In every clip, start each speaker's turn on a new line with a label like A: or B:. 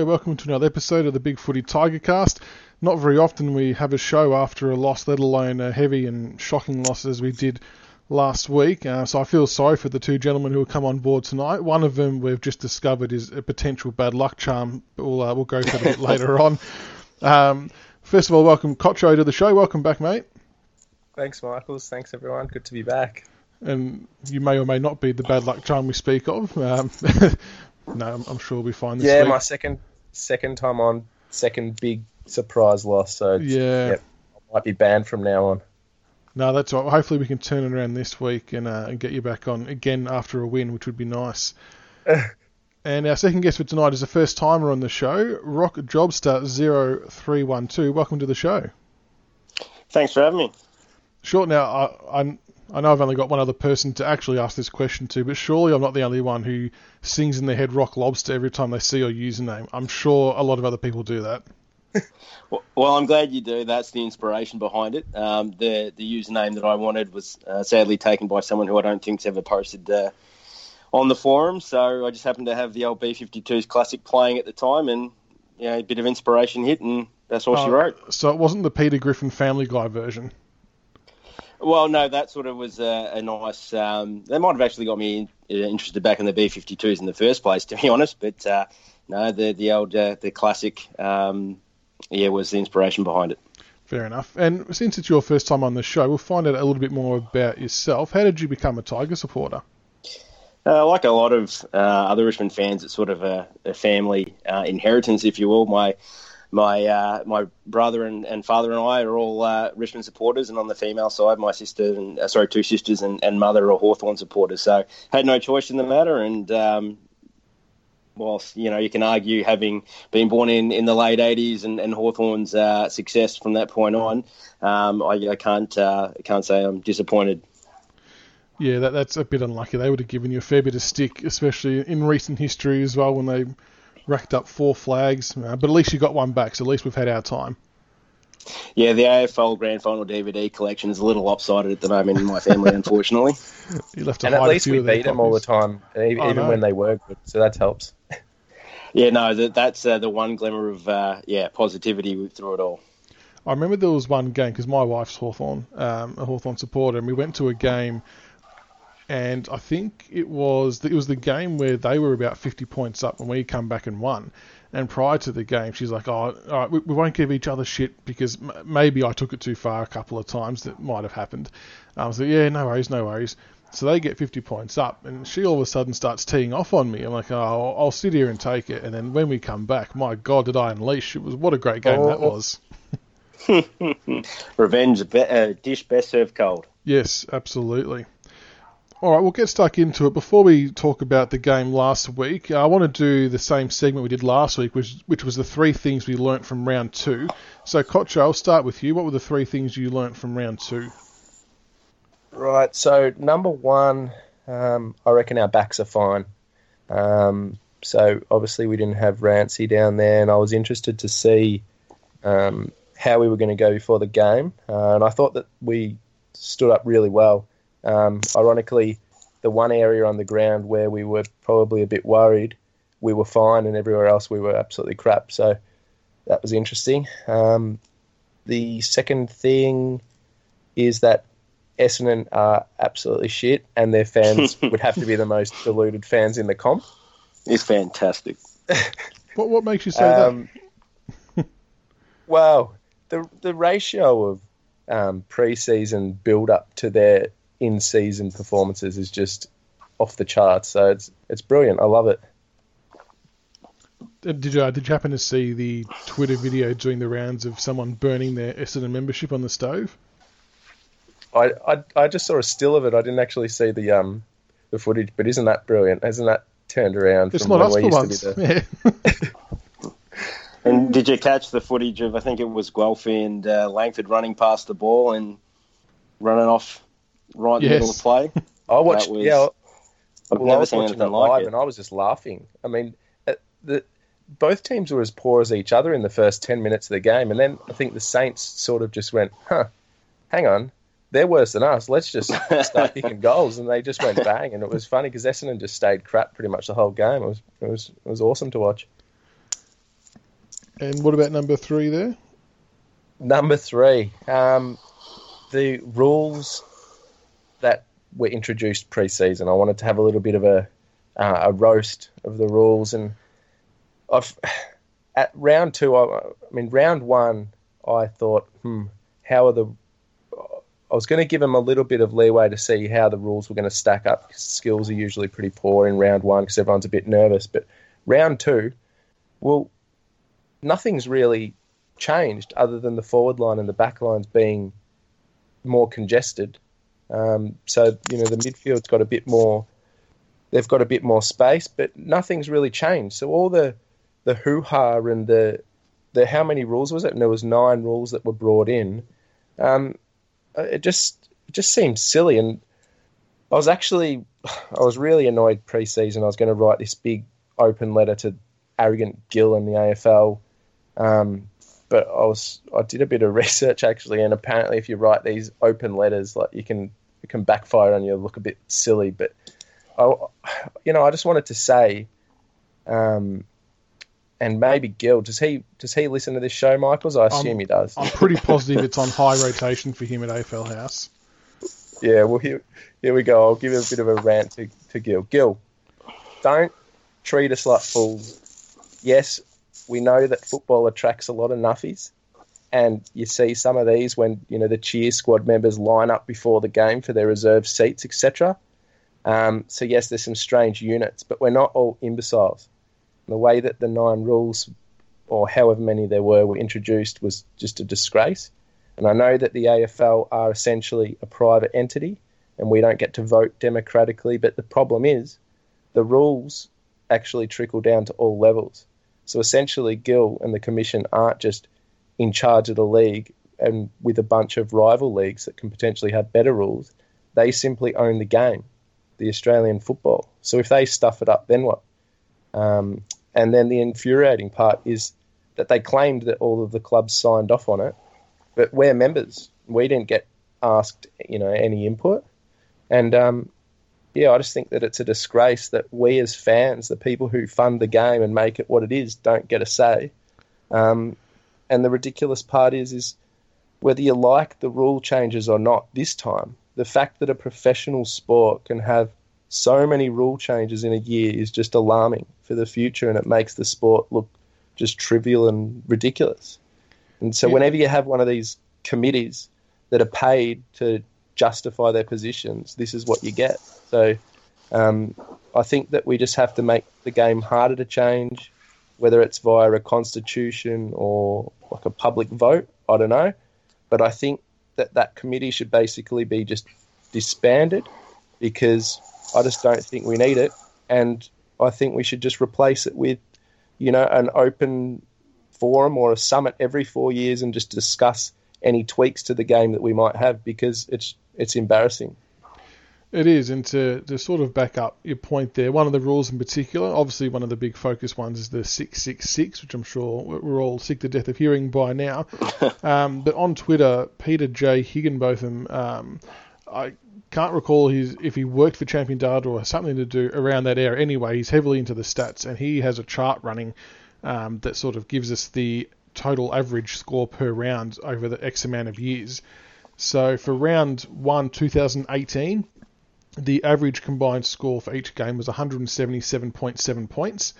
A: Hello, welcome to another episode of the Big Footy Tiger Cast. Not very often we have a show after a loss, let alone a heavy and shocking loss as we did last week. Uh, so I feel sorry for the two gentlemen who will come on board tonight. One of them we've just discovered is a potential bad luck charm. But we'll, uh, we'll go for that later on. Um, first of all, welcome Kocho to the show. Welcome back, mate.
B: Thanks, Michaels. Thanks, everyone. Good to be back.
A: And you may or may not be the bad luck charm we speak of. Um, no, I'm, sure we'll be fine this
B: yeah,
A: week.
B: my second second time on, second big surprise loss. So
A: yeah,
B: yep, I might be banned from now on.
A: No, that's right. Hopefully, we can turn it around this week and, uh, and get you back on again after a win, which would be nice. and our second guest for tonight is a first timer on the show, Rock Jobster 0312. Welcome to the show.
C: Thanks for having me.
A: Sure. Now, I, I, know I've only got one other person to actually ask this question to, but surely I'm not the only one who sings in their head Rock Lobster every time they see your username. I'm sure a lot of other people do that.
C: well, I'm glad you do. That's the inspiration behind it. Um, the the username that I wanted was uh, sadly taken by someone who I don't think's ever posted uh, on the forum. So I just happened to have the old B52's classic playing at the time, and you know, a bit of inspiration hit, and that's all she
A: Oh,
C: wrote.
A: So it wasn't the Peter Griffin Family Guy version.
C: Well, no, that sort of was a, a nice. Um, that might have actually got me uh, interested back in the B52s in the first place, to be honest. But uh, no, the the old uh, the classic, um, yeah, was the inspiration behind it.
A: Fair enough. And since it's your first time on the show, we'll find out a little bit more about yourself. How did you become a Tiger supporter?
C: Uh, like a lot of uh, other Richmond fans, it's sort of a, a family uh, inheritance, if you will. My my uh, my brother and, and father and I are all uh, Richmond supporters, and on the female side, my sister and uh, sorry, two sisters and, and mother are Hawthorn supporters. So had no choice in the matter, and um, whilst you know you can argue having been born in, in the late '80s and, and Hawthorn's uh, success from that point on, um, I, I can't uh, can't say I'm disappointed.
A: Yeah, that, that's a bit unlucky. They would have given you a fair bit of stick, especially in recent history as well when they racked up four flags. Uh, but at least you got one back, so at least we've had our time.
C: Yeah, the AFL Grand Final DVD collection is a little lopsided at the moment in my family, unfortunately.
A: You left
B: And at least we
A: of their
B: beat them all the time, even,
A: I
B: even
A: know.
B: when they were good. So that helps.
C: Yeah, no, that, that's uh, the one glimmer of uh, yeah positivity through it all.
A: I remember there was one game because my wife's Hawthorn, um, a Hawthorn supporter, and we went to a game, and I think it was it was the game where they were about 50 points up and we come back and won. And prior to the game, she's like, "Oh, all right, we, we won't give each other shit because m- maybe I took it too far a couple of times. That might have happened." I was like, "Yeah, no worries, no worries." So they get 50 points up, and she all of a sudden starts teeing off on me. I'm like, "Oh, I'll, sit here and take it." And then when we come back, my God, did I unleash! It was what a great game that
B: Oh.
A: was.
C: Revenge, be- uh, dish best served cold.
A: Yes, absolutely. All right, we'll get stuck into it. Before we talk about the game last week, I want to do the same segment we did last week, which, which was the three things we learnt from round two. So, Kocho, I'll start with you. What were the three things you learnt from round two?
B: Right. So number one, um, I reckon our backs are fine. Um, so obviously we didn't have Rancy down there, and I was interested to see um, how we were going to go before the game, uh, and I thought that we stood up really well. Um, ironically, the one area on the ground where we were probably a bit worried, we were fine, and everywhere else we were absolutely crap. So that was interesting. Um, the second thing is that Essendon are absolutely shit, and their fans would have to be the most deluded fans in the comp.
C: It's fantastic.
A: What, what makes you say
B: Um, well, the the ratio of um, pre-season build up to their in-season performances is just off the charts. So it's it's brilliant. I love it.
A: Did you, uh, did you happen to see the Twitter video doing the rounds of someone burning their Essendon membership on the stove?
B: I, I I just saw a still of it. I didn't actually see the um the footage, but isn't that brilliant? Isn't that turned around
A: It's
B: from
A: not us
B: we
A: for
B: used to be
A: once. Yeah.
C: And did you catch the footage of I think it was Guelfi and uh, Langford running past the ball and running off right in the middle
A: Yes.
C: of play?
B: I watched.
C: Was-
B: yeah,
C: I've
B: well, I
C: never
B: was
C: seen
B: watching
C: anything
B: it
C: like
B: live,
C: it.
B: and I was just laughing. I mean, uh, the both teams were as poor as each other in the first ten minutes of the game, and then I think the Saints sort of just went, "Huh, hang on, they're worse than us. Let's just start kicking goals," and they just went bang, and it was funny because Essendon just stayed crap pretty much the whole game. It was it was it was awesome to watch.
A: And what about number three there?
B: Number three, um, the rules that were introduced pre-season. I wanted to have a little bit of a uh, a roast of the rules, and I've at round two. I, I mean, round one, I thought, hmm, how are the I was going to give them a little bit of leeway to see how the rules were going to stack up. Skills are usually pretty poor in round one because everyone's a bit nervous. But round two, well, nothing's really changed other than the forward line and the back lines being more congested. Um, so you know the midfield's got a bit more. They've got a bit more space, but nothing's really changed. So all the the hoo ha and the the how many rules was it? And there was nine rules that were brought in. Um, it just it just seems silly, and I was actually I was really annoyed pre-season. I was going to write this big open letter to arrogant Gill in the AFL. Um, but I was I did a bit of research actually, and apparently, if you write these open letters, like you can can backfire on you, look a bit silly. But I, you know, I just wanted to say, um, and maybe Gil does he does he listen to this show, Michaels? I assume
A: I'm,
B: he does.
A: I'm pretty positive it's on high rotation for him at AFL House.
B: Yeah, well here here we go. I'll give a bit of a rant to, to Gil. Gill, don't treat us like fools. Yes, we know that football attracts a lot of nuffies, and you see some of these when you know the cheer squad members line up before the game for their reserve seats, etc. Um, so yes, there's some strange units, but we're not all imbeciles. The way that the nine rules, or however many there were, were introduced was just a disgrace. And I know that the AFL are essentially a private entity, and we don't get to vote democratically. But the problem is, the rules actually trickle down to all levels. So essentially, Gill and the Commission aren't just in charge of the league and with a bunch of rival leagues that can potentially have better rules. They simply own the game, the Australian football. So if they stuff it up, then what? Um, and then the infuriating part is that they claimed that all of the clubs signed off on it, but we're members. We didn't get asked, you know, any input. And um, yeah, I just think that it's a disgrace that we as fans, the people who fund the game and make it what it is, don't get a say. Um, and the ridiculous part is, is whether you like the rule changes or not this time, the fact that a professional sport can have so many rule changes in a year is just alarming for the future and it makes the sport look just trivial and ridiculous. And so, yeah. whenever you have one of these committees that are paid to justify their positions, this is what you get. So um, I think that we just have to make the game harder to change, whether it's via a constitution or like a public vote. I don't know, but I think that that committee should basically be just disbanded because I just don't think we need it, and I think we should just replace it with, you know, an open forum or a summit every four years and just discuss any tweaks to the game that we might have because it's it's embarrassing.
A: It is, and to, to sort of back up your point there, one of the rules in particular, obviously one of the big focus ones is the 666, which I'm sure we're all sick to death of hearing by now. um, but on Twitter, Peter J. Higginbotham, um, I can't recall his if he worked for Champion Data or something to do around that era. Anyway, he's heavily into the stats, and he has a chart running um, that sort of gives us the total average score per round over the X amount of years. So for round one, 2018, the average combined score for each game was 177.7 points,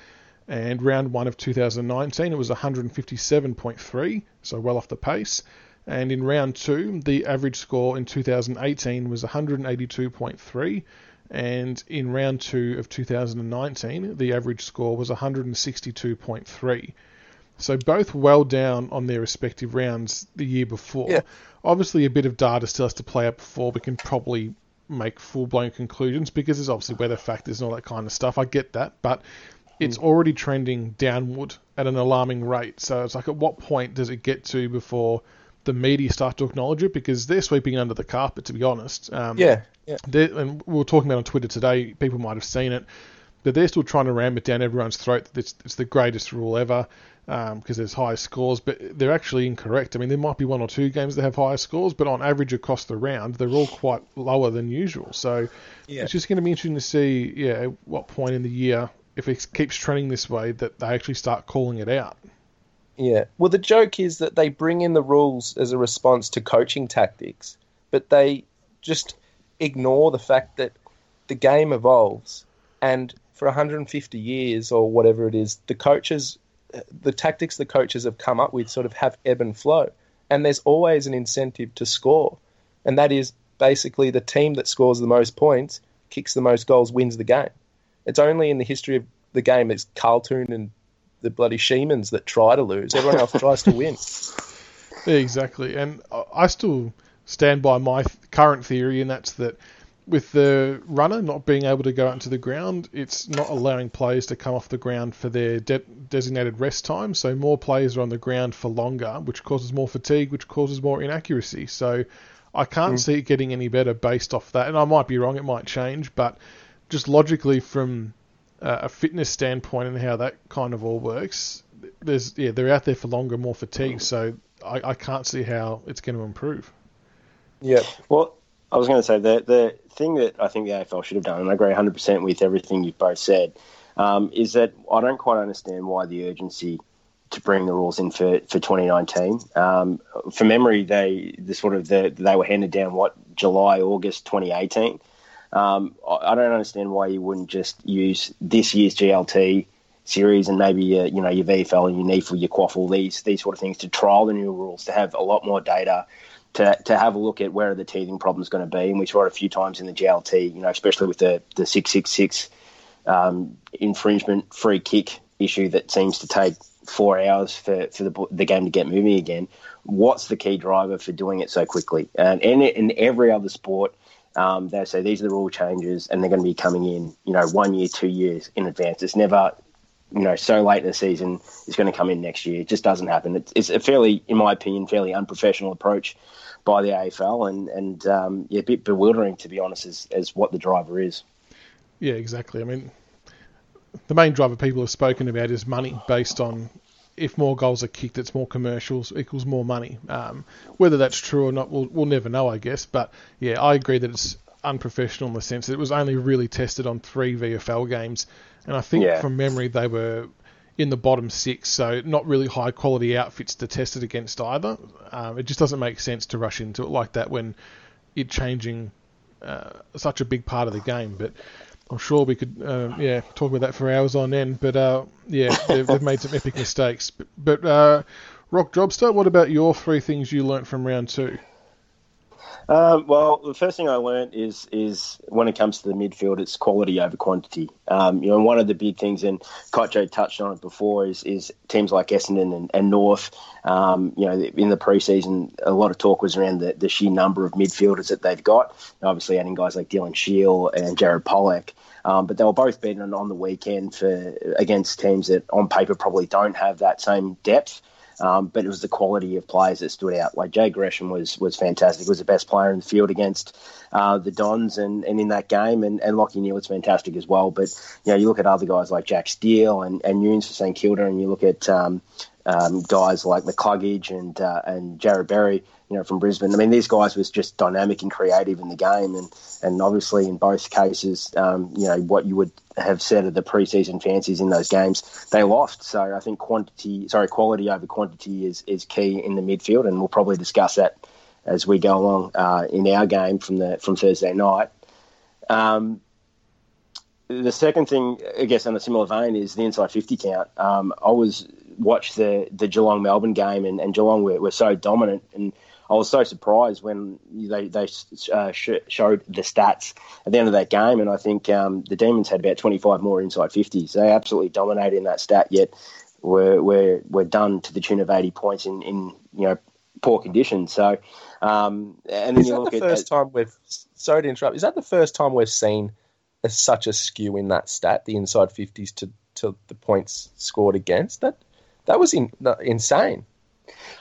A: and round one of 2019 it was 157.3, so well off the pace. And in round two, the average score in 2018 was 182.3, and in round two of 2019, the average score was 162.3. So both well down on their respective rounds the year before.
B: Yeah.
A: Obviously, a bit of data still has to play out before we can probably make full blown conclusions because there's obviously weather factors and all that kind of stuff. I get that, but it's mm. already trending downward at an alarming rate. So it's like, at what point does it get to before the media start to acknowledge it? Because they're sweeping under the carpet, to be honest.
B: Um, yeah, yeah.
A: And we were talking about on Twitter today. People might have seen it, but they're still trying to ram it down everyone's throat that it's, it's the greatest rule ever because um, there's high scores, but they're actually incorrect. I mean, there might be one or two games that have higher scores, but on average across the round, they're all quite lower than usual. So yeah. it's just going to be interesting to see, yeah, at what point in the year, if it keeps trending this way, that they actually start calling it out.
B: Yeah. Well, the joke is that they bring in the rules as a response to coaching tactics, but they just ignore the fact that the game evolves, and for 150 years or whatever it is, the coaches, the tactics the coaches have come up with sort of have ebb and flow, and there's always an incentive to score, and that is basically the team that scores the most points, kicks the most goals, wins the game. It's only in the history of the game it's Carlton and the bloody Shemans that try to lose. Everyone else tries to win.
A: Exactly. And I still stand by my current theory, and that's that with the runner not being able to go out into the ground, it's not allowing players to come off the ground for their de- designated rest time. So more players are on the ground for longer, which causes more fatigue, which causes more inaccuracy. So I can't mm. see it getting any better based off that. And I might be wrong; it might change, but just logically from uh, a fitness standpoint and how that kind of all works, there's yeah they're out there for longer, more fatigue. So I, I can't see how it's going to improve.
C: Yeah. Well, I was going to say the the thing that I think the AFL should have done, and I agree 100 percent with everything you've both said, um, is that I don't quite understand why the urgency to bring the rules in for, for 2019. Um, for memory, they the sort of the, they were handed down what July August 2018. Um, I, don't understand why you wouldn't just use this year's JLT series and maybe your, you know your VFL and your NEAFL, your QAFL, these these sort of things to trial the new rules to have a lot more data to, to have a look at where are the teething problems going to be. And we saw it a few times in the JLT, you know, especially with the, the 666 um, infringement free kick issue that seems to take four hours for, for the, the game to get moving again. What's the key driver for doing it so quickly? And in, in every other sport, um, they say these are the rule changes and they're going to be coming in, you know, one year, two years in advance. It's never, you know, so late in the season, it's going to come in next year. It just doesn't happen. It's, it's a fairly, in my opinion, fairly unprofessional approach by the AFL, and and um, yeah, a bit bewildering to be honest, as as what the driver is.
A: Yeah, exactly. I mean, the main driver people have spoken about is money, based on if more goals are kicked, it's more commercials equals more money. Um, whether that's true or not, we'll we'll never know, I guess. But yeah, I agree that it's unprofessional in the sense that it was only really tested on three VFL games, and I think yeah. from memory they were in the bottom six, so not really high quality outfits to test it against either. Um, it just doesn't make sense to rush into it like that when it changing uh, such a big part of the game. But I'm sure we could, uh, yeah, talk about that for hours on end. But uh, yeah, they've, they've, made some epic mistakes. But, but uh, Rock Jobster, what about your three things you learnt from round two?
C: Um, well, the first thing I learned is is when it comes to the midfield, it's quality over quantity. Um, you know, one of the big things, and Kocho touched on it before, is is teams like Essendon and, and North. Um, you know, in the preseason, a lot of talk was around the, the sheer number of midfielders that they've got. Obviously, adding guys like Dylan Shiel and Jared Polec. Um, but they were both beaten on the weekend for against teams that on paper probably don't have that same depth. Um, but it was the quality of players that stood out. Like Jay Gresham was was fantastic. Was the best player in the field against uh, the Dons and, and in that game, and, and Lachie Neale was fantastic as well. But you know, you look at other guys like Jack Steele and and Nunes for St Kilda, and you look at um, um, guys like McCluggage and uh, and Jarrod Berry you know, from Brisbane. I mean, these guys was just dynamic and creative in the game, and and obviously in both cases, um, you know, what you would have said of the preseason fancies in those games, they lost. So I think quantity, sorry, quality over quantity is is key in the midfield, and we'll probably discuss that as we go along uh, in our game from the from Thursday night. Um, the second thing, I guess, in a similar vein, is the inside 50 count. Um, I was watched the the Geelong Melbourne game, and, and Geelong were, were so dominant and I was so surprised when they they uh, showed the stats at the end of that game, and I think um, the Demons had about 25 more inside 50s. They absolutely dominated in that stat. Yet we're we're, we're done to the tune of 80 points in, in you know poor conditions. So um, and then
B: is
C: you
B: that
C: look
B: the
C: at
B: first time we've sorry to interrupt. Is that the first time we've seen a, such a skew in that stat, the inside 50s to to the points scored against that? That was in, insane.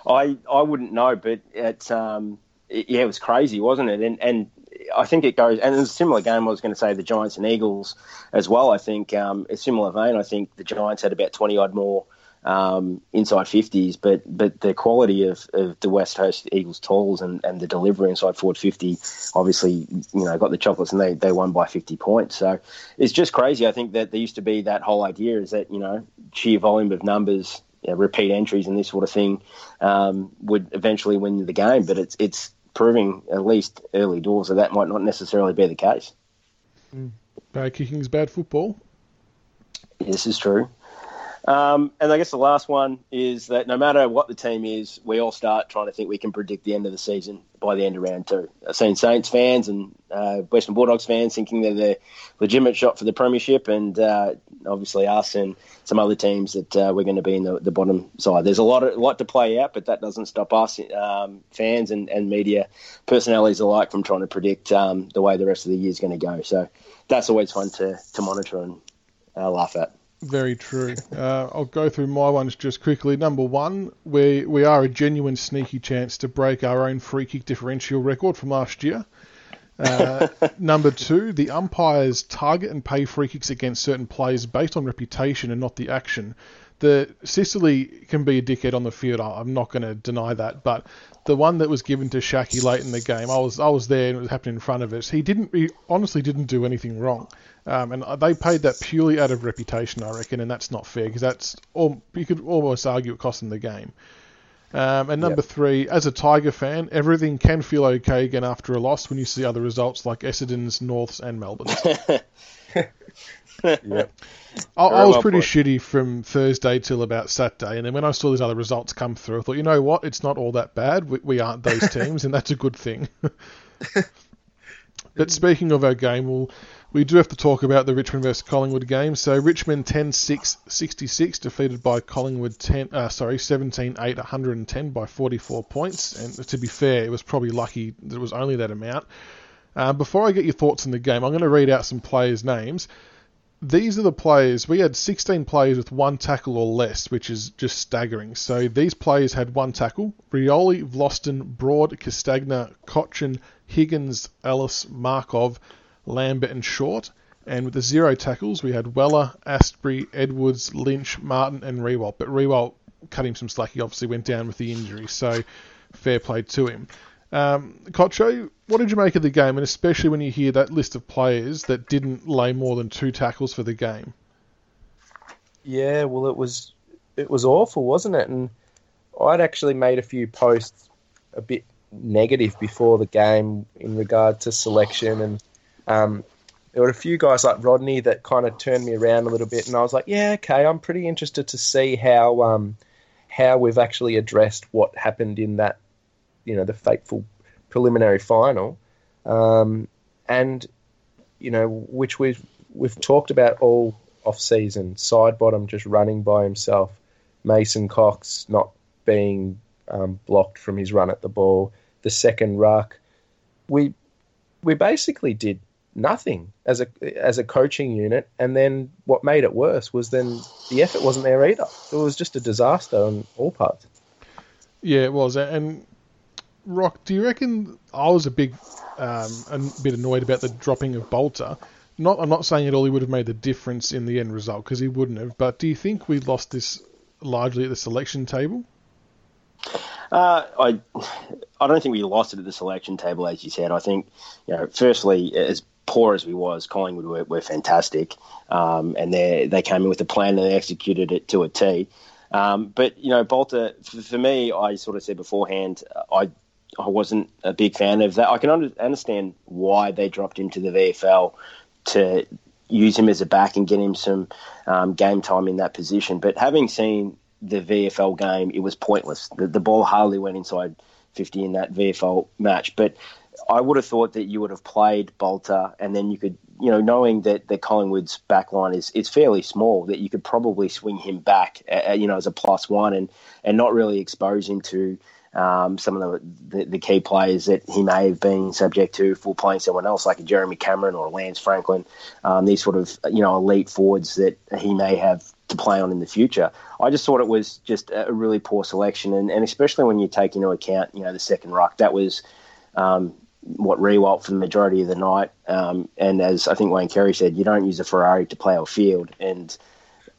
C: I I wouldn't know, but it, um, it, yeah, it was crazy, wasn't it? And and I think it goes, and it's a similar game. I was going to say the Giants and Eagles as well. I think um, a similar vein. I think the Giants had about twenty odd more um, inside fifties, but but the quality of, of the West Coast Eagles tools and, and the delivery inside forward fifty, obviously, you know, got the chocolates and they, they won by fifty points. So it's just crazy. I think that there used to be that whole idea is that you know sheer volume of numbers you know, repeat entries and this sort of thing um, would eventually win the game. But it's it's proving at least early doors that that might not necessarily be the case.
A: Bad kicking is bad football.
C: This is true. Um, and I guess the last one is that no matter what the team is, we all start trying to think we can predict the end of the season by the end of round two. I've seen Saints fans and uh, Western Bulldogs fans thinking they're the legitimate shot for the premiership, and uh, obviously us and some other teams that uh, we're going to be in the, the, bottom side. There's a lot of, lot to play out, but that doesn't stop us um, fans and, and media personalities alike from trying to predict um, the way the rest of the year is going to go. So that's always fun to to monitor and uh, laugh at.
A: Very true. Uh, I'll go through my ones just quickly. Number one, we we are a genuine sneaky chance to break our own free kick differential record from last year. Uh, number two, the umpires target and pay free kicks against certain players based on reputation and not the action. The Sicily can be a dickhead on the field. I'm not going to deny that, but the one that was given to Shaki late in the game, I was I was there and it was happening in front of us. He didn't he honestly didn't do anything wrong. Um, and they paid that purely out of reputation, I reckon, and that's not fair because that's all, you could almost argue it cost them the game. Um, and number yep. three, as a Tiger fan, everything can feel okay again after a loss when you see other results like Essendon's, Norths, and Melbourne's.
B: yep.
A: I, I, was pretty shitty from Thursday till about Saturday, and then when I saw these other results come through, I thought, you know what, it's not all that bad. We, we aren't those teams, and that's a good thing. but speaking of our game, we'll we do have to talk about the Richmond versus Collingwood game. So Richmond 10-6-66 defeated by Collingwood 10 uh, sorry 17-8 110 by 44 points. And to be fair, it was probably lucky that it was only that amount. Uh, before I get your thoughts on the game, I'm going to read out some players' names. These are the players. We had 16 players with one tackle or less, which is just staggering. So these players had one tackle: Rioli, Vlastuin, Broad, Castagna, Cotchin, Higgins, Ellis, Markov. Lambert, and Short. And with the zero tackles, we had Weller, Astbury, Edwards, Lynch, Martin, and Riewoldt. But Riewoldt cut him some slack. He obviously went down with the injury, so fair play to him. Um, Kocho, what did you make of the game, and especially when you hear that list of players that didn't lay more than two tackles for the game?
B: Yeah, well, it was it was awful, wasn't it? And I'd actually made a few posts a bit negative before the game in regard to selection and um, there were a few guys like Rodney that kind of turned me around a little bit, and I was like, yeah, okay, I'm pretty interested to see how um, how we've actually addressed what happened in that, you know, the fateful preliminary final, um, and you know, which we've we've talked about all off season. Sidebottom just running by himself, Mason Cox not being um, blocked from his run at the ball, the second ruck. We we basically did nothing as a as a coaching unit. And then what made it worse was then the effort wasn't there either. It was just a disaster on all parts.
A: Yeah, it was. And Rock, do you reckon I was a big um, a bit annoyed about the dropping of Balta? Not, I'm not saying at all he would have made the difference in the end result because he wouldn't have. But do you think we lost this largely at the selection table?
C: Uh, I I don't think we lost it at the selection table, as you said. I think, you know, firstly, as poor as we was, Collingwood were, were fantastic, um, and they they came in with a plan and they executed it to a T. Um, but you know, Balta, for, for, me, I sort of said beforehand, I I wasn't a big fan of that. I can under, understand why they dropped him to the VFL to use him as a back and get him some um, game time in that position. But having seen the VFL game, it was pointless. The, the ball hardly went inside 50 in that VFL match. But I would have thought that you would have played Balta, and then you could, you know, knowing that the Collingwood's back line is it's fairly small, that you could probably swing him back, uh, you know, as a plus one, and and not really expose him to um, some of the, the, the key players that he may have been subject to for playing someone else, like a Jeremy Cameron or Lance Franklin, um, these sort of you know elite forwards that he may have to play on in the future. I just thought it was just a really poor selection, and, and especially when you take into account you know the second ruck, that was. Um, what Riewoldt for the majority of the night. Um, and as I think Wayne Carey said, you don't use a Ferrari to play a field, and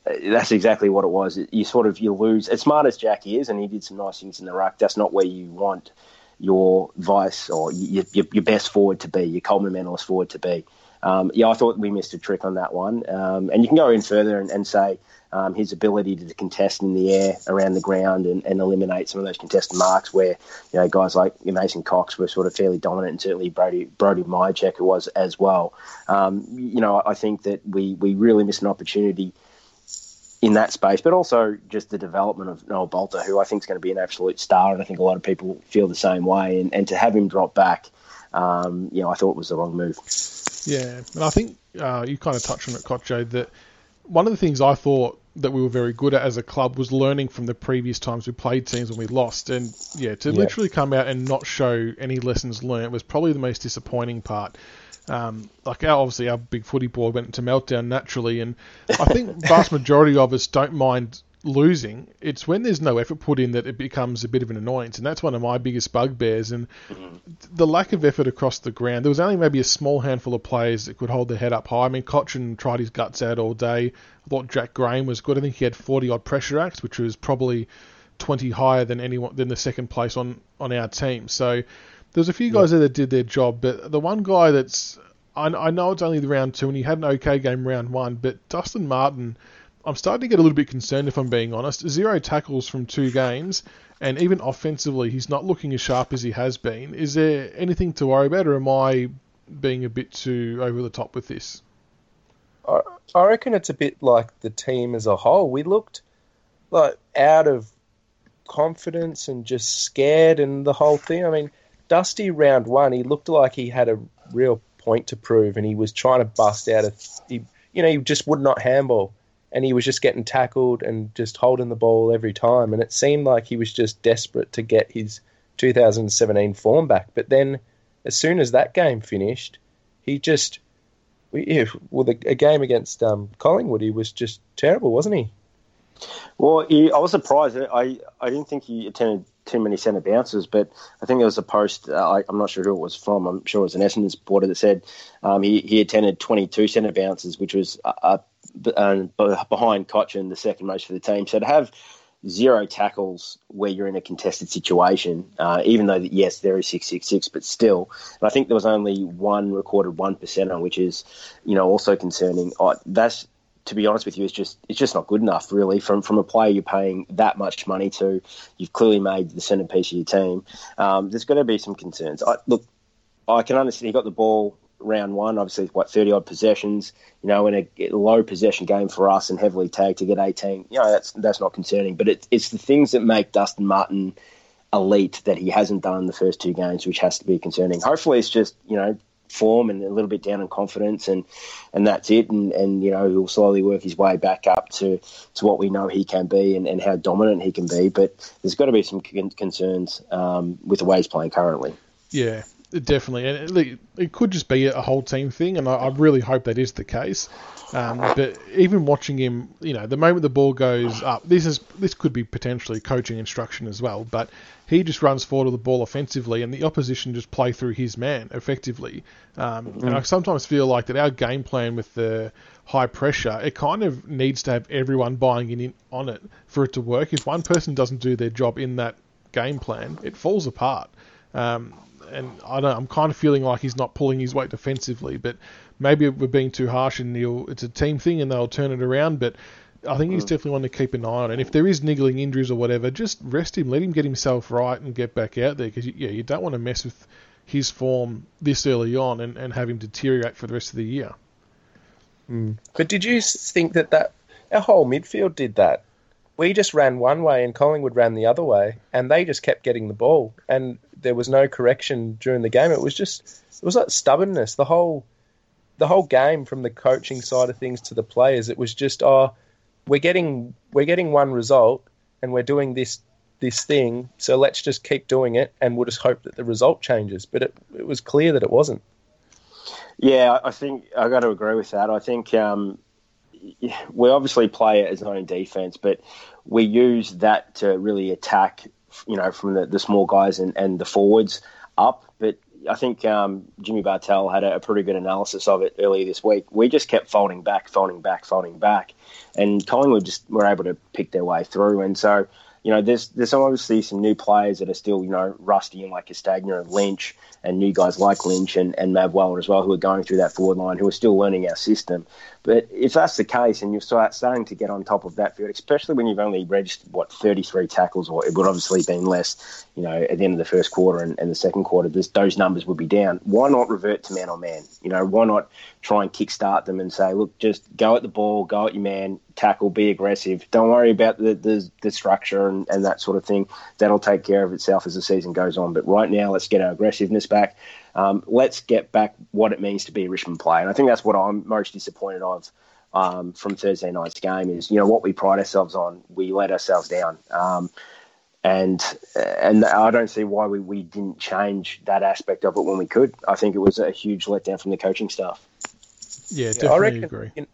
C: uh, that's exactly what it was. You sort of you lose. As smart as Jack is, and he did some nice things in the ruck, that's not where you want your vice or your, your, your best forward to be, your Coleman medallist forward to be. um, yeah, I thought we missed a trick on that one. Um, and you can go in further and, and say um, his ability to contest in the air around the ground and, and, eliminate some of those contested marks where you know guys like Mason Cox were sort of fairly dominant, and certainly Brody Brody Mihocek was as well. Um, you know, I think that we we really missed an opportunity in that space, but also just the development of Noah Balta, who I think is going to be an absolute star, and I think a lot of people feel the same way. And, and to have him drop back, um, you know, I thought was the wrong move.
A: Yeah, and I think uh, you kind of touched on it, Kocho, that one of the things I thought that we were very good at as a club was learning from the previous times we played teams when we lost. And yeah, to literally come out and not show any lessons learned was probably the most disappointing part. Um, like our, obviously our big footy board went into meltdown naturally, and I think vast majority of us don't mind losing. It's when there's no effort put in that it becomes a bit of an annoyance, and that's one of my biggest bugbears. And mm-hmm. the lack of effort across the ground. There was only maybe a small handful of players that could hold their head up high. I mean, Cotchin tried his guts out all day. Thought Jack Graham was good. I think he had 40 odd pressure acts, which was probably 20 higher than anyone than the second place on on our team. So there's a few guys yeah. there that did their job, but the one guy that's I, I know it's only the round two and he had an okay game round one, but Dustin Martin I'm starting to get a little bit concerned, if I'm being honest. Zero tackles from two games, and even offensively, he's not looking as sharp as he has been. Is there anything to worry about, or am I being a bit too over the top with this?
B: I, reckon it's a bit like the team as a whole. We looked like out of confidence and just scared, and the whole thing. I mean, Dusty round one, he looked like he had a real point to prove, and he was trying to bust out a, he, you know, he just would not handball and he was just getting tackled and just holding the ball every time. And it seemed like he was just desperate to get his 2017 form back. But then, as soon as that game finished, he just, yeah, well, the, a game against um, Collingwood, he was just terrible, wasn't he?
C: Well, he, I was surprised. I, I didn't think he attended too many centre bounces, but I think there was a post. Uh, I, am not sure who it was from. I'm sure it was an Essendon supporter that said um, he, he attended 22 centre bounces, which was a and behind Cotchin, the second most for the team. So to have zero tackles where you're in a contested situation, uh, even though yes there is six six six, but still, and I think there was only one recorded one percent on, which is you know also concerning. Uh, that's to be honest with you, it's just it's just not good enough, really. From from a player you're paying that much money to, you've clearly made the centerpiece of your team. Um, there's going to be some concerns. I, look, I can understand he got the ball round one, obviously, what, 30 odd possessions, you know, in a low possession game for us and heavily tagged to get 18, you know, that's that's not concerning. But it, it's the things that make Dustin Martin elite that he hasn't done in the first two games, which has to be concerning. Hopefully, it's just, you know, form and a little bit down in confidence and and that's it and and you know he'll slowly work his way back up to to what we know he can be and, and how dominant he can be but there's got to be some concerns um, with the way he's playing currently
A: yeah Definitely, and it, it, could just be a whole team thing, and I, I really hope that is the case. Um, but even watching him, you know, the moment the ball goes up, this is this could be potentially coaching instruction as well. But he just runs forward to the ball offensively, and the opposition just play through his man effectively. Um, mm-hmm. And I sometimes feel like that our game plan with the high pressure, it kind of needs to have everyone buying in on it for it to work. If one person doesn't do their job in that game plan, it falls apart. Um, and I don't. I'm kind of feeling like he's not pulling his weight defensively, but maybe we're being too harsh and he'll, it's a team thing and they'll turn it around. But I think he's mm. definitely one to keep an eye on. And if there is niggling injuries or whatever, just rest him, let him get himself right and get back out there because yeah, you don't want to mess with his form this early on and, and have him deteriorate for the rest of the year.
B: Mm. But did you think that that our whole midfield did that? We just ran one way and Collingwood ran the other way, and they just kept getting the ball. And there was no correction during the game. It was just it was like stubbornness. The whole the whole game from the coaching side of things to the players, it was just oh we're getting we're getting one result and we're doing this this thing, so let's just keep doing it and we'll just hope that the result changes. But it it was clear that it wasn't.
C: Yeah, I think I got to agree with that. I think um, we obviously play it as own defense, but we use that to really attack you know, from the, the small guys and, and the forwards up. But I think um, Jimmy Bartel had a, a, pretty good analysis of it earlier this week. We just kept folding back, folding back, folding back, and Collingwood just were able to pick their way through. And so you know, there's there's obviously some new players that are still, you know, rusty and like Castagna and Lynch and new guys like Lynch and, and Mav Weller as well who are going through that forward line who are still learning our system. But if that's the case and you're starting to get on top of that field, especially when you've only registered, what, 33 tackles, or it would obviously been less, you know, at the end of the first quarter and, and the second quarter, those numbers would be down. Why not revert to man on man? You know, why not try and kickstart them and say, look, just go at the ball, go at your man, tackle, be aggressive. Don't worry about the, the, the structure and, and that sort of thing. That'll take care of itself as the season goes on. But right now, let's get our aggressiveness back. Um, let's get back what it means to be a Richmond player. And I think that's what I'm most disappointed of um, from Thursday night's game is, you know, what we pride ourselves on, we let ourselves down. Um, and and I don't see why we, we didn't change that aspect of it when we could. I think it was a huge letdown from the coaching staff.
A: Yeah, definitely I reckon, agree. In,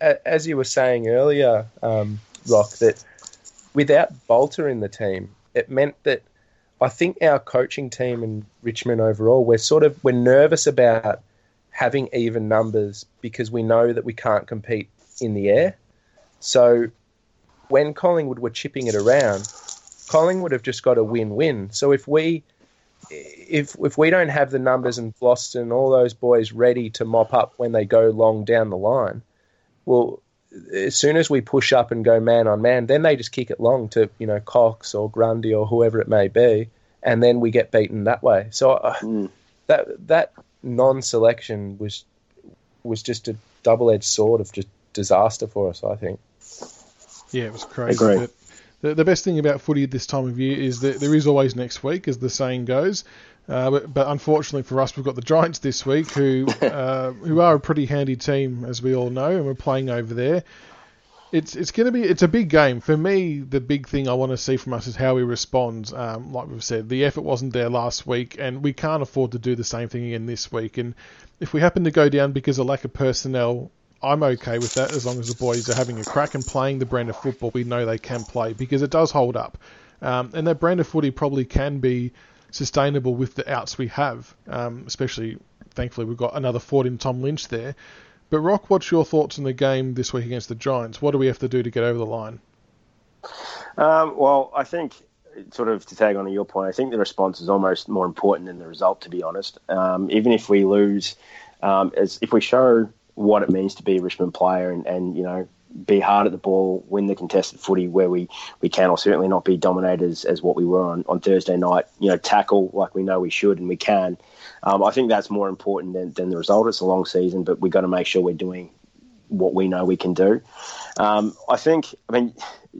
B: as you were saying earlier, um, Rock, that without Balta in the team, it meant that I think our coaching team in Richmond overall, we're sort of we're nervous about having even numbers because we know that we can't compete in the air. So when Collingwood were chipping it around, Collingwood have just got a win-win. So if we if if we don't have the numbers and Boston and all those boys ready to mop up when they go long down the line, well, as soon as we push up and go man on man, then they just kick it long to you know Cox or Grundy or whoever it may be, and then we get beaten that way. So uh, mm. that that non-selection was was just a double-edged sword of just disaster for us. I think.
A: Yeah, it was crazy. The, the best thing about footy at this time of year is that there is always next week, as the saying goes. Uh, but, but, unfortunately for us, we've got the Giants this week, who uh, who are a pretty handy team, as we all know, and we're playing over there. It's it's going to be it's a big game for me. The big thing I want to see from us is how we respond. Um, like we've said, the effort wasn't there last week, and we can't afford to do the same thing again this week. And if we happen to go down because of lack of personnel, I'm okay with that as long as the boys are having a crack and playing the brand of football we know they can play because it does hold up. Um, and that brand of footy probably can be sustainable with the outs we have, um, especially thankfully we've got another Ford in Tom Lynch there. But Rock, what's your thoughts on the game this week against the Giants? What do we have to do to get over the line?
C: Um, well, I think sort of to tag on to your point, I think the response is almost more important than the result, to be honest. Um, even if we lose, um, as if we show what it means to be a Richmond player and, and you know be hard at the ball, win the contested footy where we, we can, or certainly not be dominated as, what we were on, on Thursday night. You know, tackle like we know we should and we can. Um, I think that's more important than, than the result. It's a long season, but we've got to make sure we're doing what we know we can do. Um, I think, I mean,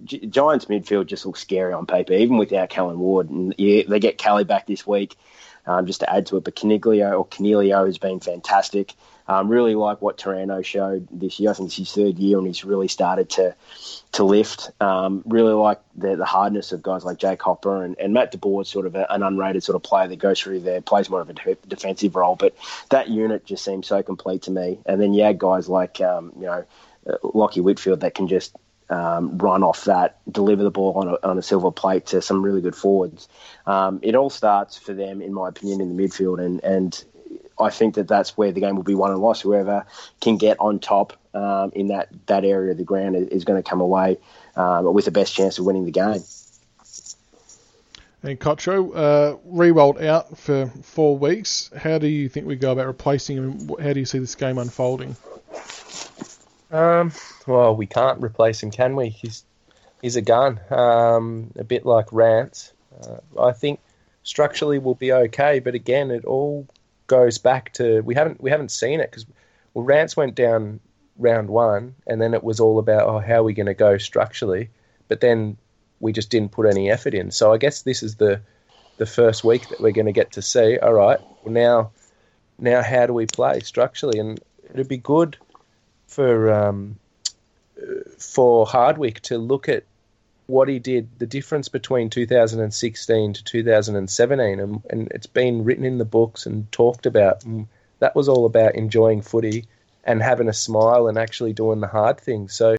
C: G- Giants midfield just looks scary on paper, even without Callan Ward. And yeah, they get Kelly back this week um, just to add to it. But Caniglio or Coniglio has been fantastic. Um, really like what Taranto showed this year. I think it's his third year and he's really started to to lift. Um, really like the, the hardness of guys like Jake Hopper and, and Matt DeBoer, sort of a, an unrated sort of player that goes through there, plays more of a de- defensive role. But that unit just seems so complete to me. And then you add guys like, um, you know, uh, Lachie Whitfield that can just um, run off that, deliver the ball on a, on a silver plate to some really good forwards. Um, it all starts for them, in my opinion, in the midfield, and and I think that that's where the game will be won and lost. Whoever can get on top um, in that, that area of the ground is, is going to come away um, with the best chance of winning the game.
A: And Kocho, uh, Riewoldt out for four weeks. How do you think we go about replacing him? How do you see this game unfolding?
B: Um, well, we can't replace him, can we? He's he's a gun. Um, a bit like Rance. Uh, I think structurally we'll be okay, but again, it all goes back to we haven't we haven't seen it because well, Rance went down round one, and then it was all about oh how are we going to go structurally, but then we just didn't put any effort in. So I guess this is the the first week that we're going to get to see. All right, well now now how do we play structurally? And it'd be good for um, for Hardwick to look at what he did, the difference between 2016 to 2017, and, and it's been written in the books and talked about. And that was all about enjoying footy and having a smile and actually doing the hard things. So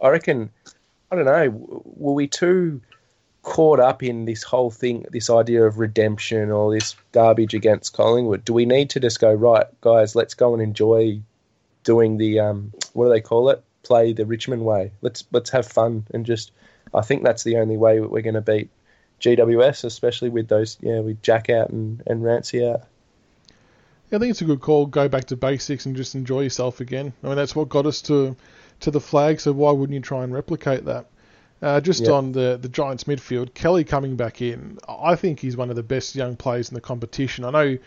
B: I reckon, I don't know, were we too caught up in this whole thing, this idea of redemption or this garbage against Collingwood? Do we need to just go, right, guys, let's go and enjoy doing the, um, what do they call it? play the Richmond way. Let's let's have fun and just. I think that's the only way we're going to beat GWS, especially with those yeah with Jack out and and Rancy out.
A: Yeah, I think it's a good call. Go back to basics and just enjoy yourself again. I mean, that's what got us to to the flag. So why wouldn't you try and replicate that? Uh, just
B: Yeah.
A: on the the Giants midfield, Kelly coming back in, I think he's one of the best young players in the competition. I know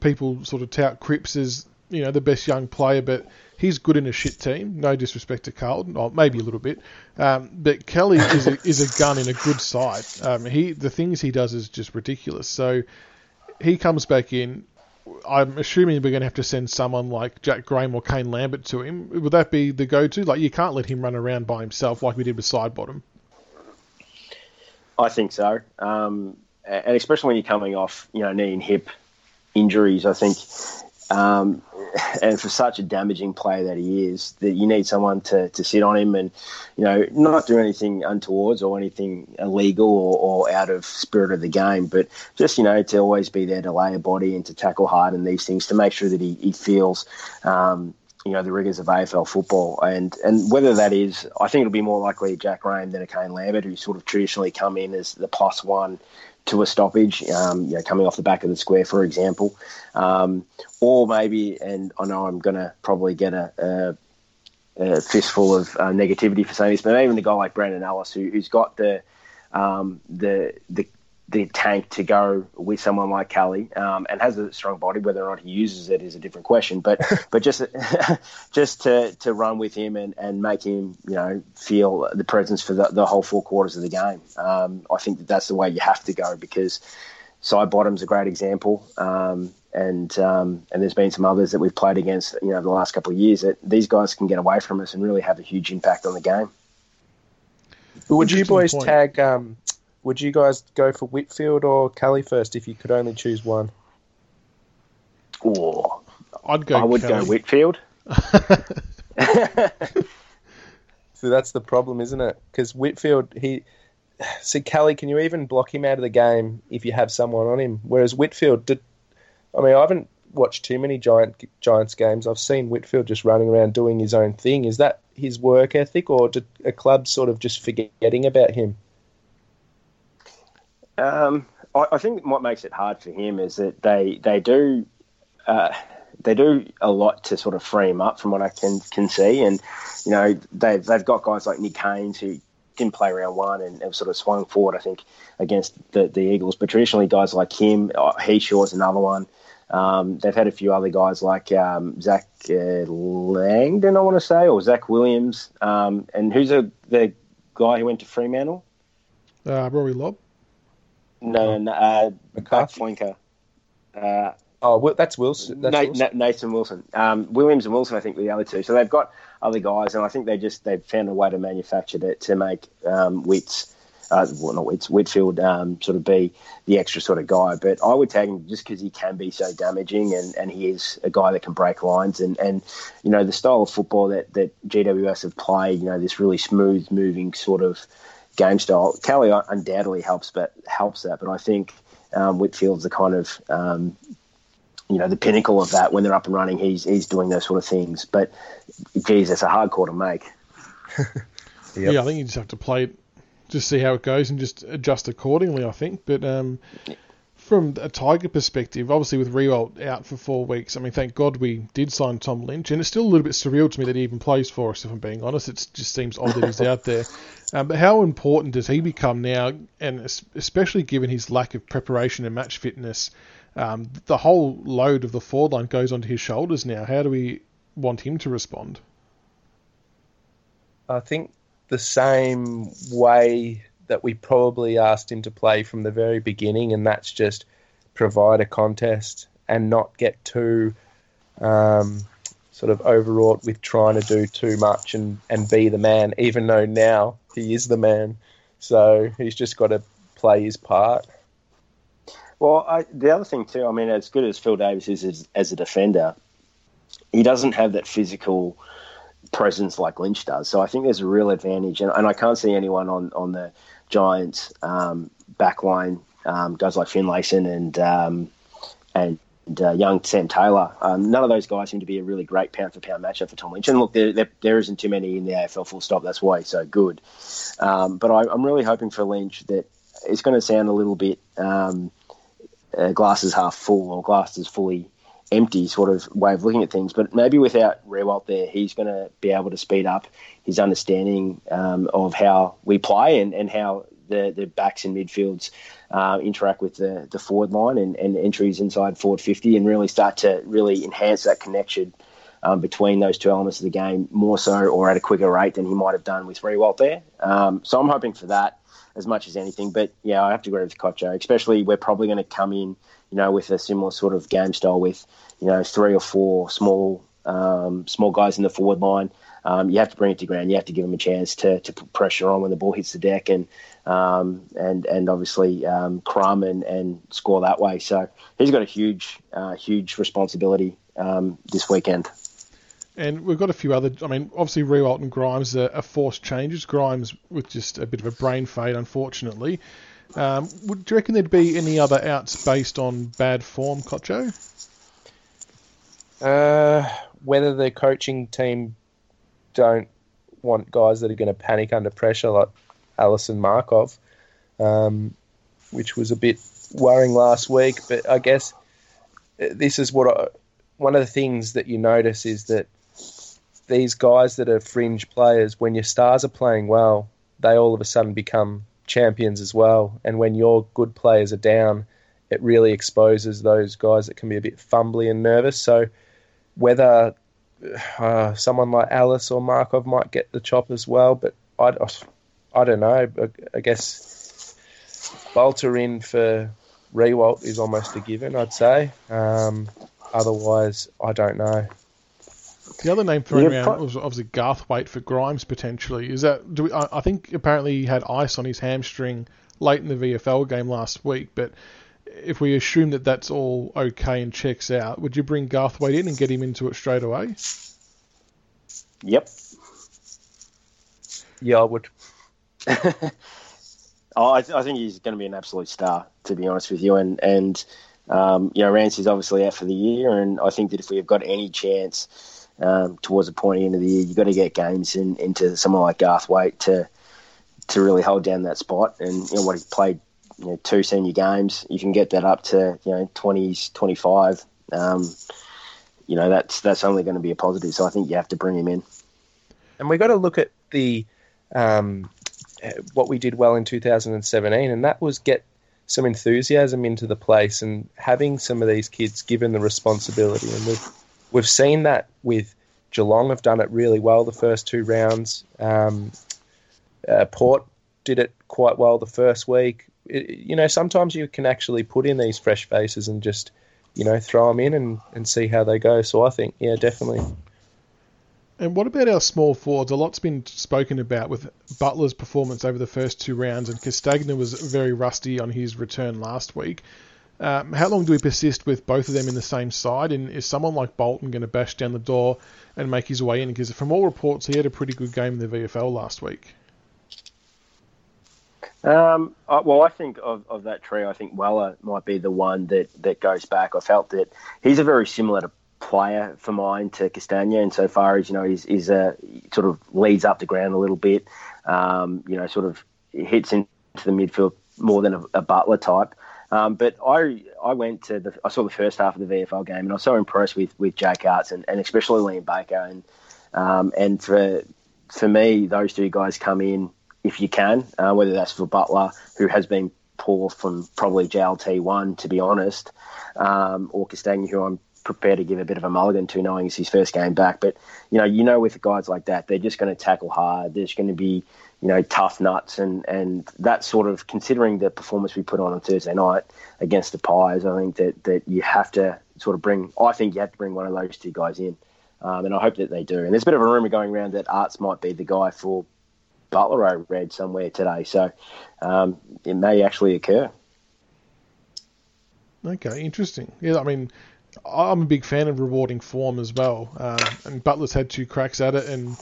A: people sort of tout Cripps as you know the best young player, but he's good in a shit team. No disrespect to Carlton, or maybe a little bit, um, but Kelly is a, is a gun in a good side. Um, he the things he does is just ridiculous. So he comes back in. I'm assuming we're going to have to send someone like Jack Graham or Kane Lambert to him. Would that be the go-to? Like you can't let him run around by himself like we did with Sidebottom.
C: I think so, um, and especially when you're coming off, you know, knee and hip injuries. I think, um, and for such a damaging player that he is, that you need someone to, to sit on him and, you know, not do anything untowards or anything illegal or, or out of spirit of the game, but just you know to always be there to lay a body and to tackle hard and these things to make sure that he, he feels. Um, you know the rigors of AFL football, and and whether that is, I think it'll be more likely Jack Graham than a Kane Lambert, who sort of traditionally come in as the plus one to a stoppage, um, you know, coming off the back of the square, for example, um, or maybe, and I know I'm going to probably get a, a, a fistful of uh, negativity for saying this, but even a guy like Brandon Ellis, who, who's got the um, the the the tank to go with someone like Kelly um, and has a strong body. Whether or not he uses it is a different question. But but just just to, to run with him and, and make him you know feel the presence for the, the whole four quarters of the game. Um, I think that that's the way you have to go because Sidebottom's a great example. Um, and um, and there's been some others that we've played against, you know, the last couple of years that these guys can get away from us and really have a huge impact on the game.
B: Would you boys
A: point.
B: tag? Um, would you guys go for Whitfield or Kelly first if you could only choose one?
C: Or
A: I'd go.
C: I would
A: Kelly.
C: go Whitfield.
B: So that's the problem, isn't it? Because Whitfield, he. So Kelly, can you even block him out of the game if you have someone on him? Whereas Whitfield, did, I mean, I haven't watched too many Giant Giants games. I've seen Whitfield just running around doing his own thing. Is that his work ethic, or did a club sort of just forgetting about him?
C: Um, I, I think what makes it hard for him is that they they do uh, they do a lot to sort of free him up from what I can can see, and you know they've they've got guys like Nick Haynes who didn't play round one and have sort of swung forward, I think, against the, the Eagles. But traditionally, guys like him, uh, Heath Shaw's another one. Um, they've had a few other guys like um, Zach uh, Langdon, I want to say, or Zach Williams, um, and who's a, the guy who went to Fremantle?
A: Uh, Rory Lobb.
C: No, no, uh, back flanker. Uh,
B: Oh, well, that's Wilson. That's
C: Na-
B: Wilson.
C: Na- Nathan Wilson, um, Williams and Wilson, I think, were the other two. So they've got other guys, and I think they just they've found a way to manufacture it to make um, Wits, uh, well, not Wits, Whitfield, um, sort of be the extra sort of guy. But I would tag him just because he can be so damaging, and, and he is a guy that can break lines, and, and you know the style of football that that GWS have played, you know, this really smooth moving sort of game style. Kelly undoubtedly helps, but helps that. But I think um, Whitfield's the kind of um, you know the pinnacle of that when they're up and running. He's he's doing those sort of things. But geez, it's a hard call to make.
B: Yep.
A: Yeah, I think you just have to play it, just see how it goes, and just adjust accordingly. I think, but um, from a Tiger perspective, obviously with Riewoldt out for four weeks, I mean, thank God we did sign Tom Lynch, and it's still a little bit surreal to me that he even plays for us. If I'm being honest, it just seems odd that he's out there. Um, but how important does he become now, and especially given his lack of preparation and match fitness? Um, the whole load of the forward line goes onto his shoulders now. How do we want him to respond?
B: I think the same way that we probably asked him to play from the very beginning, and that's just provide a contest and not get too um, sort of overwrought with trying to do too much and, and be the man, even though now he is the man. So he's just got to play his part.
C: Well, I, the other thing too, I mean, as good as Phil Davis is as, as a defender, he doesn't have that physical presence like Lynch does. So I think there's a real advantage, and, and I can't see anyone on on the Giants um, back line, um, guys like Finlayson and um, and uh, young Sam Taylor. Um, none of those guys seem to be a really great pound for pound matchup for Tom Lynch. And look, there, there, there isn't too many in the AFL full stop. That's why he's so good. Um, but I, am really hoping for Lynch that it's going to sound a little bit um, uh, glasses half full or glasses fully empty sort of way of looking at things. But maybe without Riewoldt there, he's going to be able to speed up his understanding um, of how we play and, and how the, the backs and midfields uh, interact with the, the forward line and, and entries inside forward 50 and really start to really enhance that connection um, between those two elements of the game more so or at a quicker rate than he might have done with Riewoldt there. Um, so I'm hoping for that as much as anything. But yeah, I have to agree with Kocho, especially we're probably going to come in, you know, with a similar sort of game style with, you know, three or four small um, small guys in the forward line. Um, you have to bring it to ground. You have to give them a chance to, to put pressure on when the ball hits the deck, and um, and and obviously um, crumb and, and score that way. So he's got a huge uh, huge responsibility um, this weekend.
A: And we've got a few other. I mean, obviously Riewoldt and Grimes are, are forced changes. Grimes with just a bit of a brain fade, unfortunately. Um, would do you reckon there'd be any other outs based on bad form, Kocho?
B: Uh, whether the coaching team don't want guys that are going to panic under pressure like Alison Markov, um, which was a bit worrying last week. But I guess this is what I, one of the things that you notice is that these guys that are fringe players, when your stars are playing well, they all of a sudden become champions as well. And when your good players are down, it really exposes those guys that can be a bit fumbly and nervous. So whether uh, someone like Ellis or Markov might get the chop as well, but I, I don't know. I guess Balta in for Riewoldt is almost a given, I'd say. Um, otherwise, I don't know.
A: The other name thrown yeah, around was obviously Garthwaite for Grimes potentially. Is that? Do we, I, I think apparently he had ice on his hamstring late in the VFL game last week, but if we assume that that's all okay and checks out, would you bring Garthwaite in and get him into it straight away?
C: Yep.
B: Yeah, I would.
C: oh, I, th- I, think he's going to be an absolute star, to be honest with you. And and um, you know, Rancey's obviously out for the year, and I think that if we have got any chance um, towards the pointy end of the year, you've got to get games in, into someone like Garthwaite to to really hold down that spot. And you know what he played, you know, two senior games. You can get that up to you know twenties, twenty five. Um, you know that's that's only going to be a positive. So I think you have to bring him in.
B: And we got to look at the um, what we did well in 2017, and that was get some enthusiasm into the place and having some of these kids given the responsibility. And we've we've seen that with Geelong have done it really well the first two rounds. Um, uh, Port did it quite well the first week. It, you know, sometimes you can actually put in these fresh faces and just you know throw them in and, and see how they go. So I think yeah, definitely.
A: And what about our small forwards? A lot's been spoken about with Butler's performance over the first two rounds, and Castagna was very rusty on his return last week. Um, how long do we persist with both of them in the same side? And is someone like Bolton going to bash down the door and make his way in? Because from all reports, he had a pretty good game in the VFL last week.
C: Um, well, I think of, of that trio, I think Weller might be the one that, that goes back. I felt that he's a very similar player for mine to Castagna insofar as you know he's, he's a sort of leads up the ground a little bit, um, you know, sort of hits into the midfield more than a, a Butler type. Um, but I I went to the I saw the first half of the VFL game and I was so impressed with with Jake Aarts and, and especially Liam Baker. And um, and for for me those two guys come in if you can uh, whether that's for Butler who has been poor from probably JLT one to be honest um, or Castagna who I'm prepared to give a bit of a mulligan to, knowing it's his first game back. But you know, you know, with guys like that, they're just going to tackle hard. There's going to be you know tough nuts, and and that sort of considering the performance we put on on Thursday night against the Pies, I think that that you have to sort of bring. I think you have to bring one of those two guys in, um, and I hope that they do. And there's a bit of a rumor going around that Aarts might be the guy for Butler. I read somewhere today, so um, it may actually occur.
A: Okay, interesting. Yeah, I mean, I'm a big fan of rewarding form as well. Um, and Butler's had two cracks at it, and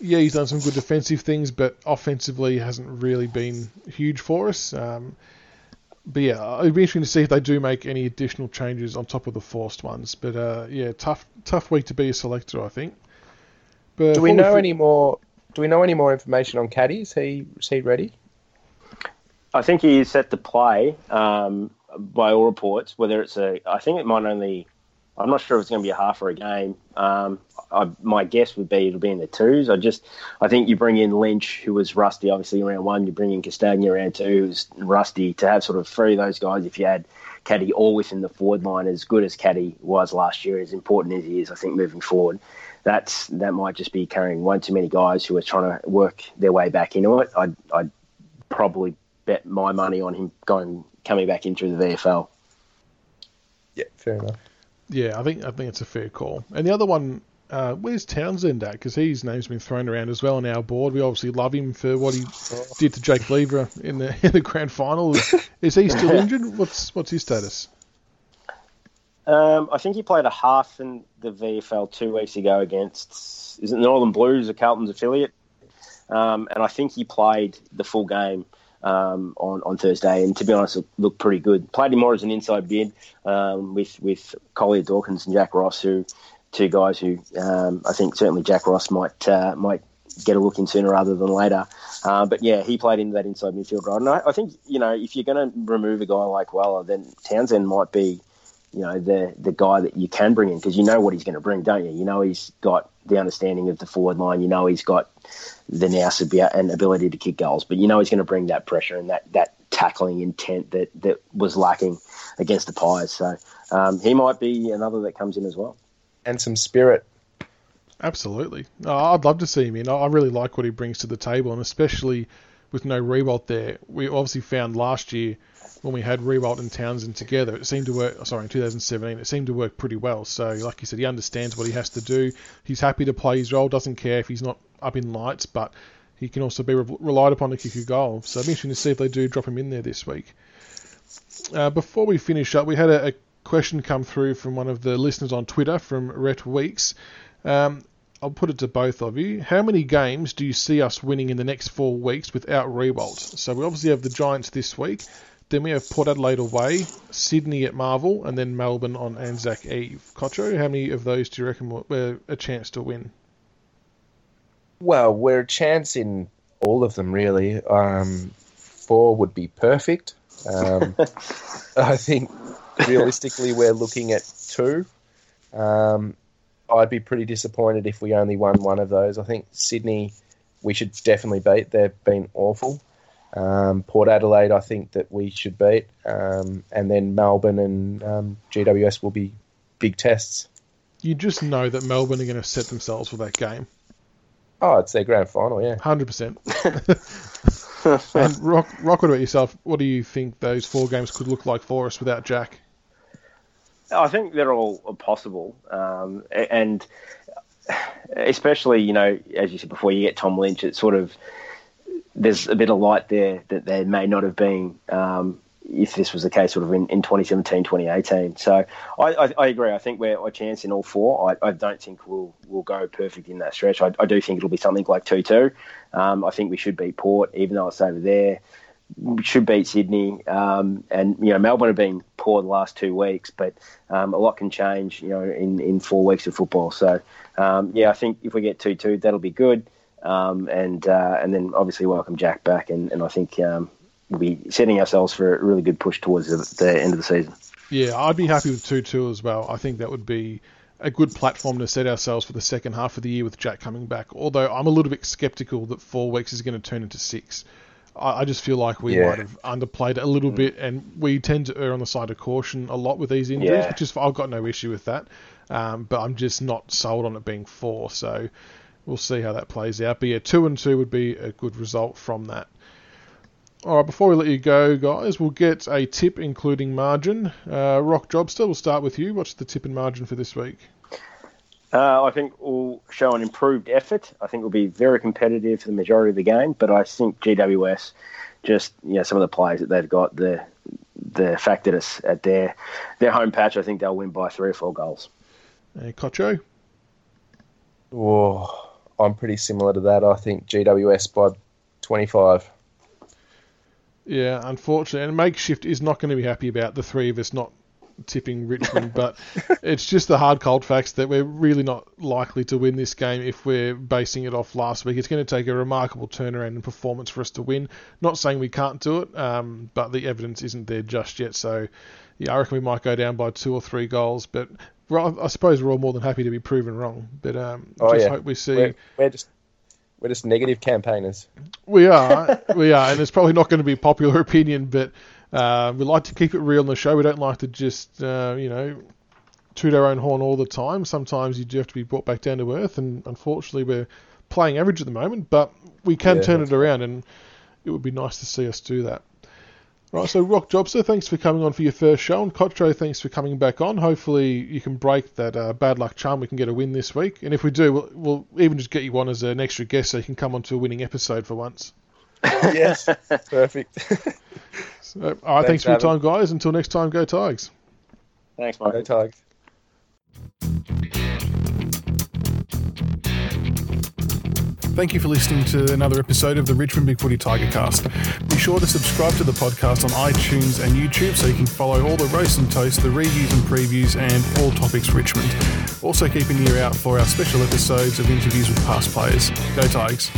A: yeah, he's done some good defensive things, but offensively hasn't really been huge for us. Um, but yeah, it'd be interesting to see if they do make any additional changes on top of the forced ones. But uh, yeah, tough tough week to be a selector, I think.
B: But do we know any more? Do we know any more information on Caddy? Is he is he ready?
C: I think he is set to play. Um, by all reports, whether it's a, I think it might only, I'm not sure if it's going to be a half or a game. Um, I, my guess would be it'll be in the twos. I just, I think you bring in Lynch, who was rusty, obviously around one. You bring in Castagna around two, who's rusty. To have sort of three of those guys, if you had Caddy all within the forward line, as good as Caddy was last year, as important as he is, I think moving forward, that's that might just be carrying one too many guys who are trying to work their way back into it. I'd, I'd probably bet my money on him going coming back into the VFL.
B: Yeah, fair enough.
A: Yeah, I think I think it's a fair call. And the other one, uh, where's Townsend at? Because his name's been thrown around as well on our board. We obviously love him for what he did to Jake Lever in the in the grand final. Is, is he still injured? What's what's his status?
C: Um, I think he played a half in the VFL two weeks ago against is it Northern Blues, a Carlton's affiliate, um, and I think he played the full game um, on on Thursday, and to be honest, looked pretty good. Played him more as an inside bid um, with with Collier Dawkins and Jack Ross, who two guys who um, I think certainly Jack Ross might uh, might get a look in sooner rather than later. Uh, but yeah, he played into that inside midfield role, and I, I think you know if you're going to remove a guy like Weller, then Townsend might be you know the the guy that you can bring in because you know what he's going to bring, don't you? You know he's got the understanding of the forward line. You know he's got the nous and ability to kick goals, but you know he's going to bring that pressure and that that tackling intent that that was lacking against the Pies. So um, he might be another that comes in as well,
B: and some spirit.
A: Absolutely, oh, I'd love to see him in. I really like what he brings to the table, and especially with no Riewoldt there. We obviously found last year when we had Riewoldt and Townsend together, it seemed to work. Sorry, in 2017, it seemed to work pretty well. So, like you said, he understands what he has to do. He's happy to play his role. Doesn't care if he's not up in lights, but he can also be re- relied upon to kick a goal. So, it'll be interesting to see if they do drop him in there this week. Uh, before we finish up, we had a, a, question come through from one of the listeners on Twitter from Rhett Weeks. Um, I'll put it to both of you. How many games do you see us winning in the next four weeks without Riewoldt? So we obviously have the Giants this week. Then we have Port Adelaide away, Sydney at Marvel, and then Melbourne on Anzac Eve. Kocho, how many of those do you reckon we're a chance to win?
B: Well, we're a chance in all of them, really. Um, four would be perfect. Um, I think realistically, we're looking at two. Um, I'd be pretty disappointed if we only won one of those. I think Sydney, we should definitely beat. They've been awful. Um, Port Adelaide, I think that we should beat, um, and then Melbourne and um, GWS will be big tests.
A: You just know that Melbourne are going to set themselves for that game.
B: Oh, it's their grand final, yeah,
A: hundred percent. And Rock, Rock, what about yourself? What do you think those four games could look like for us without Jack?
C: I think they're all possible, um, and especially you know, as you said before, you get Tom Lynch. It's sort of there's a bit of light there that there may not have been um, if this was the case sort of in, in 2017, 2018. So I, I, I, agree. I think we're a chance in all four. I, I, don't think we'll we'll go perfect in that stretch. I, I do think it'll be something like 2 2. Um, I think we should beat Port, even though it's over there. Should beat Sydney. Um, and, you know, Melbourne have been poor the last two weeks, but um, a lot can change, you know, in, in four weeks of football. So, um, yeah, I think if we get 2 2, that'll be good. Um, and uh, and then obviously welcome Jack back, and, and I think um, we'll be setting ourselves for a really good push towards the, the end of the season.
A: Yeah, I'd be happy with two two as well. I think that would be a good platform to set ourselves for the second half of the year with Jack coming back. Although I'm a little bit sceptical that four weeks is going to turn into six. I, I just feel like we yeah. might have underplayed it a little mm. bit, and we tend to err on the side of caution a lot with these injuries, yeah. which is I've got no issue with that. Um, but I'm just not sold on it being four. So we'll see how that plays out. But yeah, two and two would be a good result from that. All right, before we let you go, guys, we'll get a tip including margin. Uh, Rock Jobster, we'll start with you. What's the tip and margin for this week?
C: Uh, I think we'll show an improved effort. I think we'll be very competitive for the majority of the game, but I think GWS, just you know, some of the players that they've got, the the fact that it's at their their home patch, I think they'll win by three or four goals.
A: Uh, Kocho?
B: Oh, I'm pretty similar to that. I think GWS by 25.
A: Yeah, unfortunately, and makeshift is not going to be happy about the three of us not tipping Richmond, but it's just the hard cold facts that we're really not likely to win this game if we're basing it off last week. It's going to take a remarkable turnaround in performance for us to win. Not saying we can't do it, um, but the evidence isn't there just yet. So, yeah, I reckon we might go down by two or three goals, but I suppose we're all more than happy to be proven wrong. But um,
B: oh,
A: just
B: yeah.
A: hope we see.
B: We're, we're just we're just negative campaigners.
A: We are, we are, and it's probably not going to be popular opinion, but uh, we like to keep it real on the show. We don't like to just, uh, you know, toot our own horn all the time. Sometimes you do have to be brought back down to earth, and unfortunately, we're playing average at the moment, but we can
B: Yeah,
A: turn it around, and it would be nice to see us do that. Right, so Rock Jobster, thanks for coming on for your first show, and Kocho, thanks for coming back on. Hopefully, you can break that uh, bad luck charm. We can get a win this week, and if we do, we'll, we'll even just get you on as an extra guest, so you can come on to a winning episode for once.
B: yes, perfect.
A: So, uh, all right, thanks,
B: Thanks,
A: for your time, guys. Until next time, go Tigers.
C: Thanks,
B: Go
C: mate.
B: Tigers.
A: Thank you for listening to another episode of the Richmond Big Footy Tiger Cast. Be sure to subscribe to the podcast on iTunes and YouTube so you can follow all the roast and toast, the reviews and previews, and all topics Richmond. Also, keep an ear out for our special episodes of interviews with past players. Go Tigers.